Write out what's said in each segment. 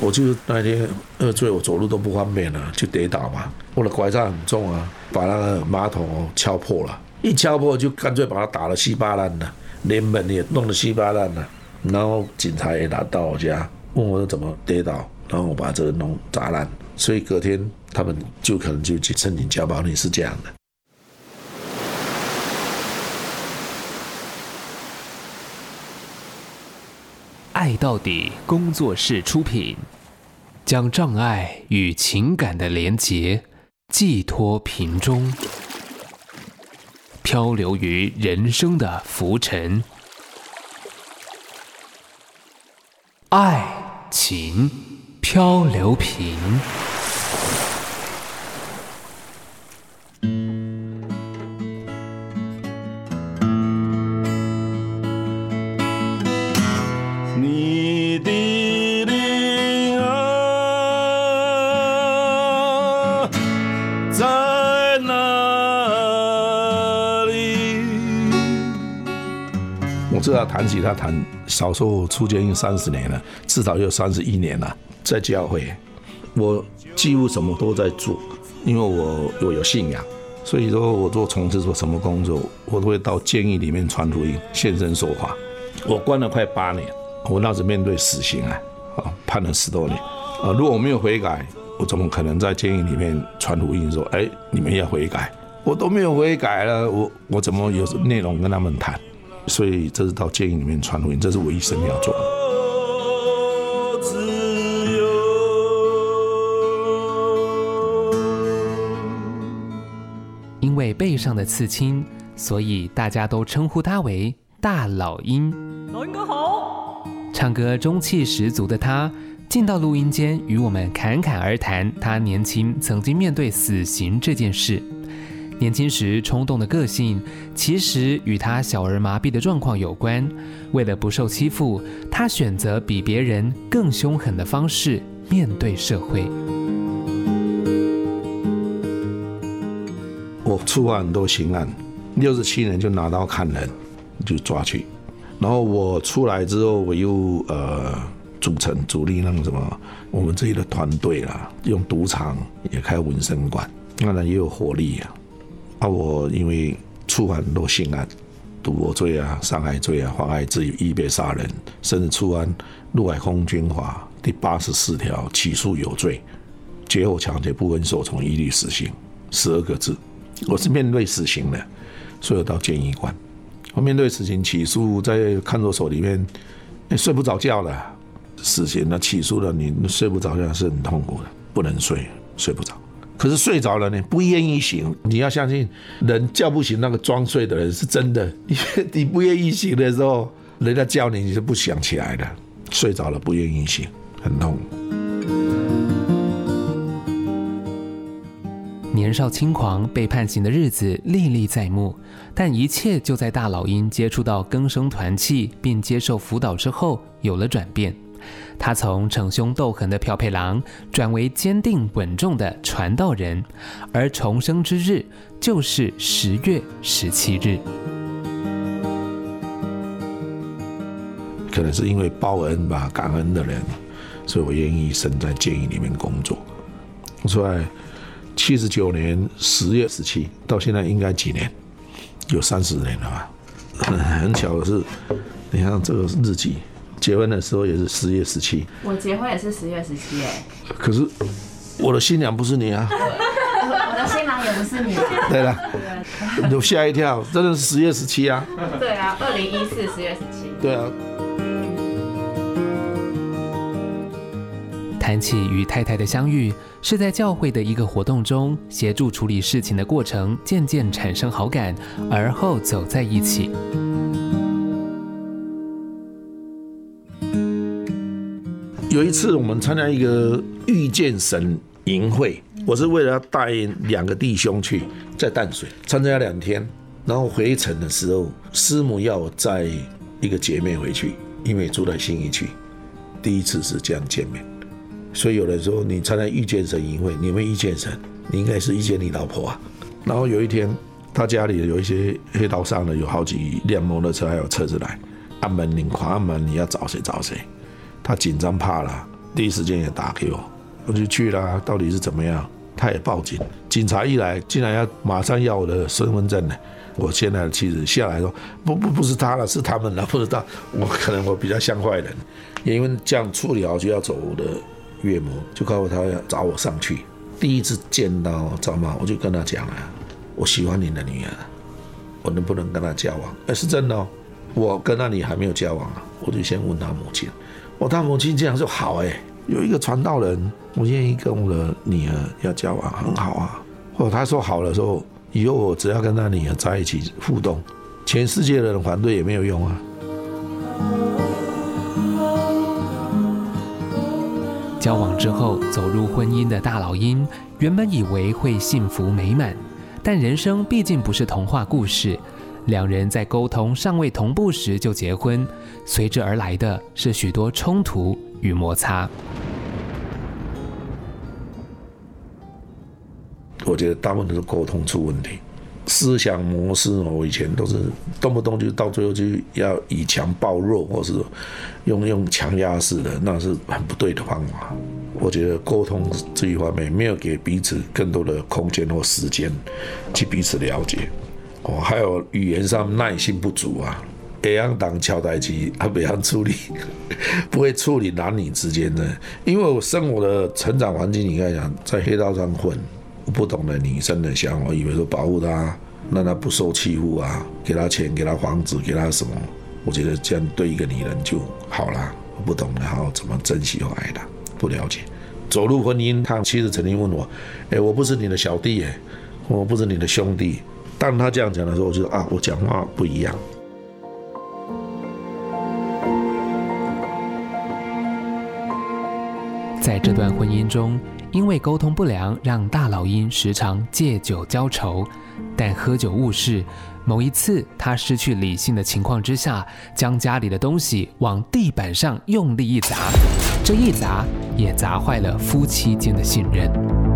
我就那天喝醉，我走路都不方便了，就跌倒嘛。我的拐杖很重啊，把那个马桶敲破了，一敲破就干脆把它打得稀巴烂了，连门也弄得稀巴烂了。然后警察也来到我家，问我怎么跌倒，然后我把这个弄砸烂，所以隔天他们就可能就去申请交保，你是这样的。爱到底工作室出品，将障碍与情感的连结寄托瓶中，漂流于人生的浮沉，爱情漂流瓶。谈起他谈少说出监狱三十年了，至少有三十一年了。在教会，我几乎什么都在做，因为我我有信仰，所以说我做从事做什么工作，我都会到监狱里面传福音、现身说法。我关了快八年，我那时面对死刑啊，啊判了十多年啊，如果我没有悔改，我怎么可能在监狱里面传福音说，哎，你们要悔改？我都没有悔改了，我我怎么有内容跟他们谈？所以这是到监狱里面传福音，这是我一生要做的。因为背上的刺青，所以大家都称呼他为大老鹰。老鹰哥好。唱歌中气十足的他，进到录音间与我们侃侃而谈，他年轻曾经面对死刑这件事。年轻时冲动的个性，其实与他小儿麻痹的状况有关。为了不受欺负，他选择比别人更凶狠的方式面对社会。我触犯很多刑案，六十七年就拿刀砍人，就抓去。然后我出来之后，我又呃组成主力那个什么，我们这里的团队啦，用赌场也开纹身馆，当然也有活力啊。啊，我因为触犯很多刑案，赌博罪啊、伤害罪啊、妨碍自由、预备杀人，甚至触犯陆海空军法第八十四条起诉有罪，劫后抢劫不分首从，一律死刑，十二个字。我是面对死刑的，所以我到监狱关。我面对死刑起诉，在看守所里面，你睡不着觉了。死刑那起诉了，你睡不着觉是很痛苦的，不能睡，睡不着。可是睡着了呢，不愿意醒。你要相信，人叫不醒那个装睡的人是真的。因为 你不愿意醒的时候，人家叫你，你是不想起来的。睡着了不愿意醒，很痛。年少轻狂被判刑的日子历历在目，但一切就在大老鹰接触到更生团契并接受辅导之后有了转变。他从逞凶斗狠的漂配郎转为坚定稳重的传道人，而重生之日就是十月十七日。可能是因为报恩吧，感恩的人，所以我愿意生在监狱里面工作。出来七十九年十月十七到现在应该几年？有三十年了吧？很巧的是，你看这个日期。结婚的时候也是十月十七，我结婚也是十月十七哎。可是我的新娘不是你啊，我的新郎也不是你啊。对了，有吓一跳，真的是十月十七啊。对啊，二零一四十月十七。对啊。谈起与太太的相遇，是在教会的一个活动中协助处理事情的过程，渐渐产生好感，而后走在一起。有一次，我们参加一个遇见神营会，我是为了要带两个弟兄去，在淡水参加两天，然后回程的时候，师母要我载一个姐妹回去，因为住在新义区，第一次是这样见面，所以有人说你参加遇见神营会，你没遇见神，你应该是遇见你老婆啊。然后有一天，他家里有一些黑道上的有好几辆摩托车，还有车子来按门铃，狂按门，你要找谁找谁。他紧张怕了，第一时间也打给我，我就去了，到底是怎么样？他也报警，警察一来，竟然要马上要我的身份证呢。我现在的妻子下来说：“不不不是他了，是他们了，不知道。”我可能我比较像坏人，因为这样处理好就要走我的岳母，就告诉他要找我上去。第一次见到赵妈，我就跟他讲了：“我喜欢你的女儿，我能不能跟她交往？”哎，是真的，我跟那里还没有交往啊，我就先问他母亲。我他母亲这样说：“好哎，有一个传道人，我愿意跟我的女儿要交往，很好啊。”或者他说好的时候。以后我只要跟他女儿在一起互动，全世界的人反对也没有用啊。交往之后走入婚姻的大老鹰，原本以为会幸福美满，但人生毕竟不是童话故事。两人在沟通尚未同步时就结婚，随之而来的是许多冲突与摩擦。我觉得大部分都是沟通出问题，思想模式我以前都是动不动就到最后就要以强暴弱，或是用用强压式的，那是很不对的方法。我觉得沟通这一方面没有给彼此更多的空间或时间去彼此了解。哦，还有语言上耐心不足啊，一样当敲代机，还不想处理，不会处理男女之间的。因为我生活的成长环境，你看讲在黑道上混。我不懂得女生的想法，以为说保护她，让她不受欺负啊，给她钱，给她房子，给她什么？我觉得这样对一个女人就好了。我不懂得好怎么珍惜和爱她，不了解。走入婚姻，他妻子曾经问我：“哎，我不是你的小弟哎，我不是你的兄弟。”当他这样讲的时候，我就说：“啊，我讲话不一样。”在这段婚姻中，因为沟通不良，让大老鹰时常借酒浇愁。但喝酒误事，某一次他失去理性的情况之下，将家里的东西往地板上用力一砸，这一砸也砸坏了夫妻间的信任。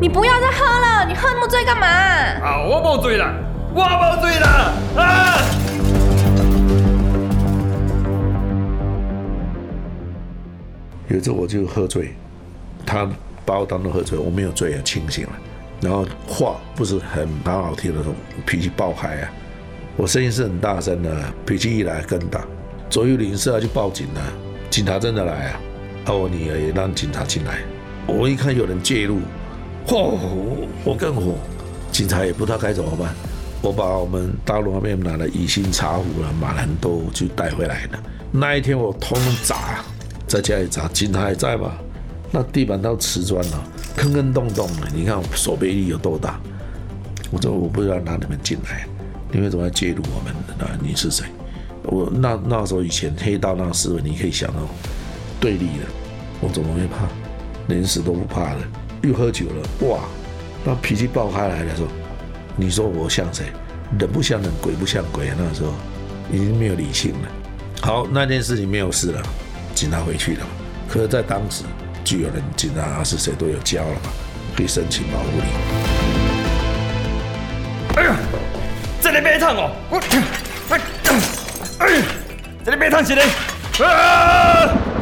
你不要再喝了，你喝那么醉干嘛？啊，我不醉了，我不醉了啊！有一次我就喝醉。他把我当做喝醉，我没有醉啊，清醒了。然后话不是很很好听的，那种脾气爆开啊。我声音是很大声的，脾气一来更大。左右邻舍就报警了，警察真的来啊。而我女儿也让警察进来。我一看有人介入，嚯，我更火。警察也不知道该怎么办。我把我们大陆那边拿的乙辛茶壶了、马兰豆就带回来了。那一天我通通砸，在家里砸，警察还在吧？那地板都瓷砖了，坑坑洞洞的，你看守备力有多大？我说我不知道让你们进来，你们怎么要介入我们啊？你是谁？我那那时候以前黑道那个思维，你可以想到对立的，我怎么会怕？连死都不怕的。又喝酒了，哇，那脾气爆开来的时候，你说我像谁？人不像人，鬼不像鬼。那时候已经没有理性了。好，那件事情没有事了，警察回去了。可是，在当时。就有人警察是谁都有交了嘛，可以申请保护令。哎呀，这里别烫哦！我，哎，哎，这里别烫起来。啊！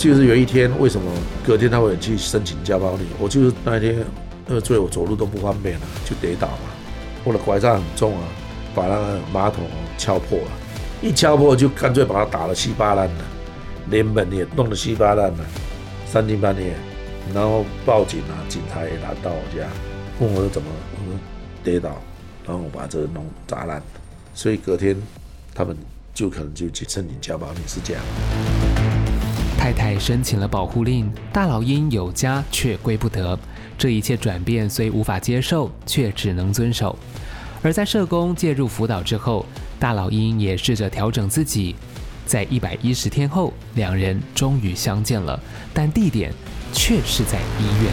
就是有一天，为什么隔天他会去申请加保令？我就是那一天喝醉，我走路都不方便了，就跌倒嘛。我的拐杖很重啊，把那个马桶敲破了，一敲破就干脆把它打得稀巴烂了。连门也弄得稀巴烂了，三更半夜，然后报警啊，警察也来到我家，问我怎么，我说跌倒，然后我把这个弄砸烂，所以隔天他们就可能就去申请加保令，是这样。太太申请了保护令，大老鹰有家却归不得，这一切转变虽无法接受，却只能遵守。而在社工介入辅导之后，大老鹰也试着调整自己。在一百一十天后，两人终于相见了，但地点却是在医院。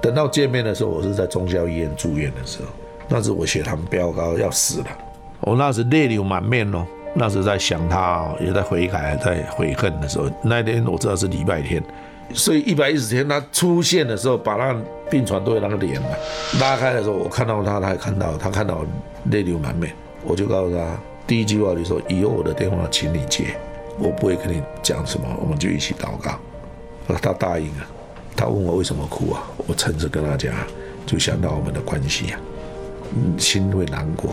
等到见面的时候，我是在忠孝医院住院的时候，那时我血糖飙高要死了，我那时泪流满面哦，那时在想他，也在悔改，在悔恨的时候。那天我知道是礼拜天，所以一百一十天他出现的时候，把那病床都有那个帘嘛拉开的时候，我看到他，他也看到，他看到泪流满面，我就告诉他，第一句话就说：以后我的电话请你接，我不会跟你讲什么，我们就一起祷告。他答应了，他问我为什么哭啊？我诚实跟他讲，就想到我们的关系啊，心会难过。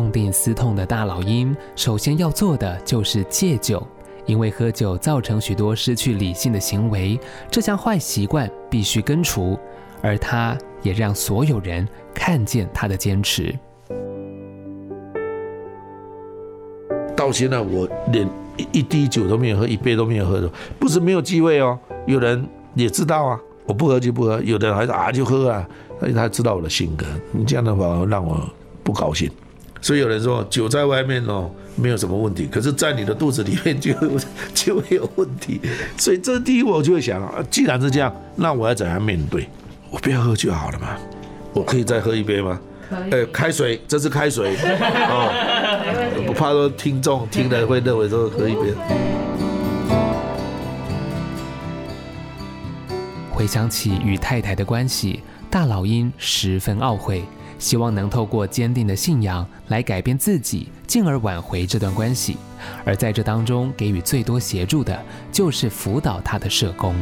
痛定思痛的大老鹰，首先要做的就是戒酒，因为喝酒造成许多失去理性的行为，这项坏习惯必须根除。而他也让所有人看见他的坚持。到现在，我连一滴酒都没有喝，一杯都没有喝的，不是没有机会哦。有人也知道啊，我不喝就不喝，有的人还是啊就喝啊，而且他知道我的性格，你这样的话让我不高兴。所以有人说酒在外面哦没有什么问题，可是在你的肚子里面就 就会有问题。所以这第一我就会想啊，既然是这样，那我要怎样面对？我不要喝就好了嘛。我可以再喝一杯吗？可以。呃，开水，这是开水 哦。我怕说听众听了会认为说喝一杯。回想起与太太的关系，大老鹰十分懊悔。希望能透过坚定的信仰来改变自己，进而挽回这段关系。而在这当中，给予最多协助的就是辅导他的社工。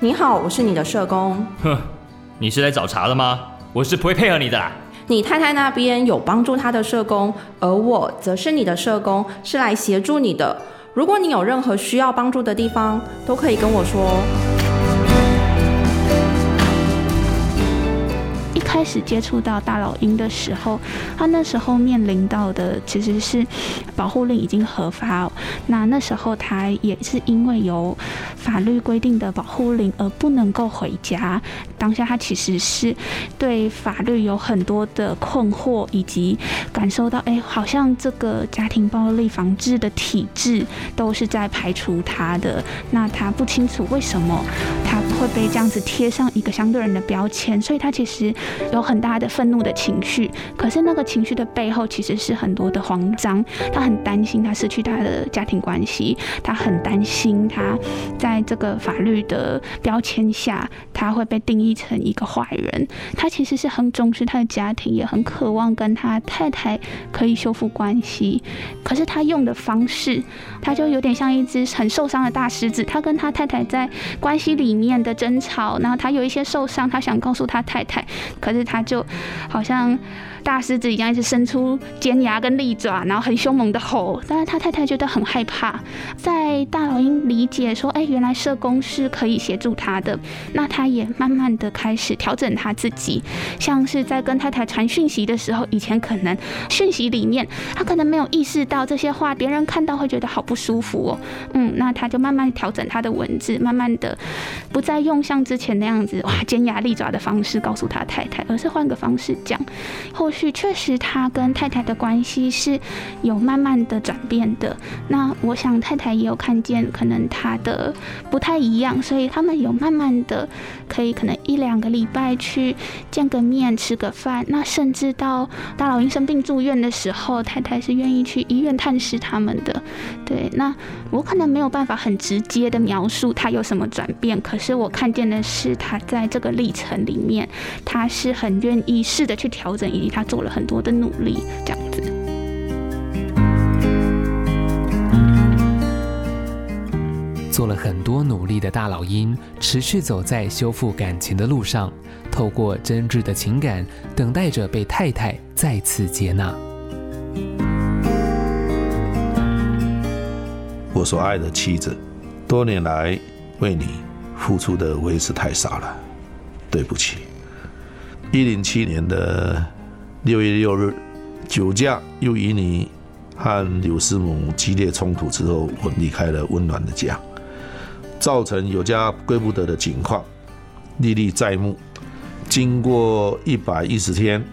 你好，我是你的社工。哼，你是来找茬的吗？我是不会配合你的。你太太那边有帮助他的社工，而我则是你的社工，是来协助你的。如果你有任何需要帮助的地方，都可以跟我说。开始接触到大老鹰的时候，他那时候面临到的其实是保护令已经合法。那那时候他也是因为有法律规定的保护令而不能够回家。当下他其实是对法律有很多的困惑，以及感受到，哎，好像这个家庭暴力防治的体制都是在排除他的。那他不清楚为什么他会被这样子贴上一个相对人的标签，所以他其实。有很大的愤怒的情绪，可是那个情绪的背后其实是很多的慌张。他很担心他失去他的家庭关系，他很担心他在这个法律的标签下，他会被定义成一个坏人。他其实是很重视他的家庭，也很渴望跟他太太可以修复关系。可是他用的方式，他就有点像一只很受伤的大狮子。他跟他太太在关系里面的争吵，然后他有一些受伤，他想告诉他太太。可是他就好像大狮子一样，一直伸出尖牙跟利爪，然后很凶猛的吼。但是他太太觉得很害怕。在大老鹰理解说，哎，原来社工是可以协助他的，那他也慢慢的开始调整他自己。像是在跟太太传讯息的时候，以前可能讯息里面他可能没有意识到这些话，别人看到会觉得好不舒服哦。嗯，那他就慢慢调整他的文字，慢慢的不再用像之前那样子哇尖牙利爪的方式告诉他太太。而是换个方式讲，后续确实他跟太太的关系是有慢慢的转变的。那我想太太也有看见，可能他的不太一样，所以他们有慢慢的可以可能一两个礼拜去见个面，吃个饭。那甚至到大老鹰生病住院的时候，太太是愿意去医院探视他们的。对，那我可能没有办法很直接的描述他有什么转变，可是我看见的是他在这个历程里面，他是。很愿意试着去调整，以及他做了很多的努力，这样子。做了很多努力的大老鹰，持续走在修复感情的路上，透过真挚的情感，等待着被太太再次接纳。我所爱的妻子，多年来为你付出的我也是太少了，对不起。一零七年的六月六日，酒驾又与你和柳师母激烈冲突之后，我离开了温暖的家，造成有家归不得的情况，历历在目。经过一百一十天，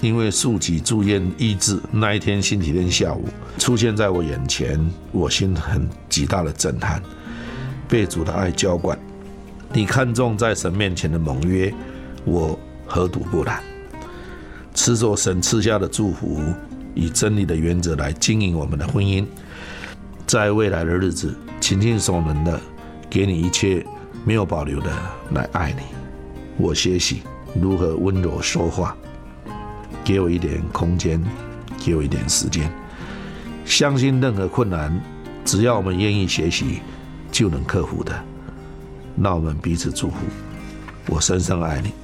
因为数级住院医治，那一天星期天下午出现在我眼前，我心很极大的震撼，被主的爱浇灌。你看重在神面前的盟约，我。何独不然？持守神赐下的祝福，以真理的原则来经营我们的婚姻。在未来的日子，倾尽所能的给你一切，没有保留的来爱你。我学习如何温柔说话，给我一点空间，给我一点时间。相信任何困难，只要我们愿意学习，就能克服的。那我们彼此祝福，我深深爱你。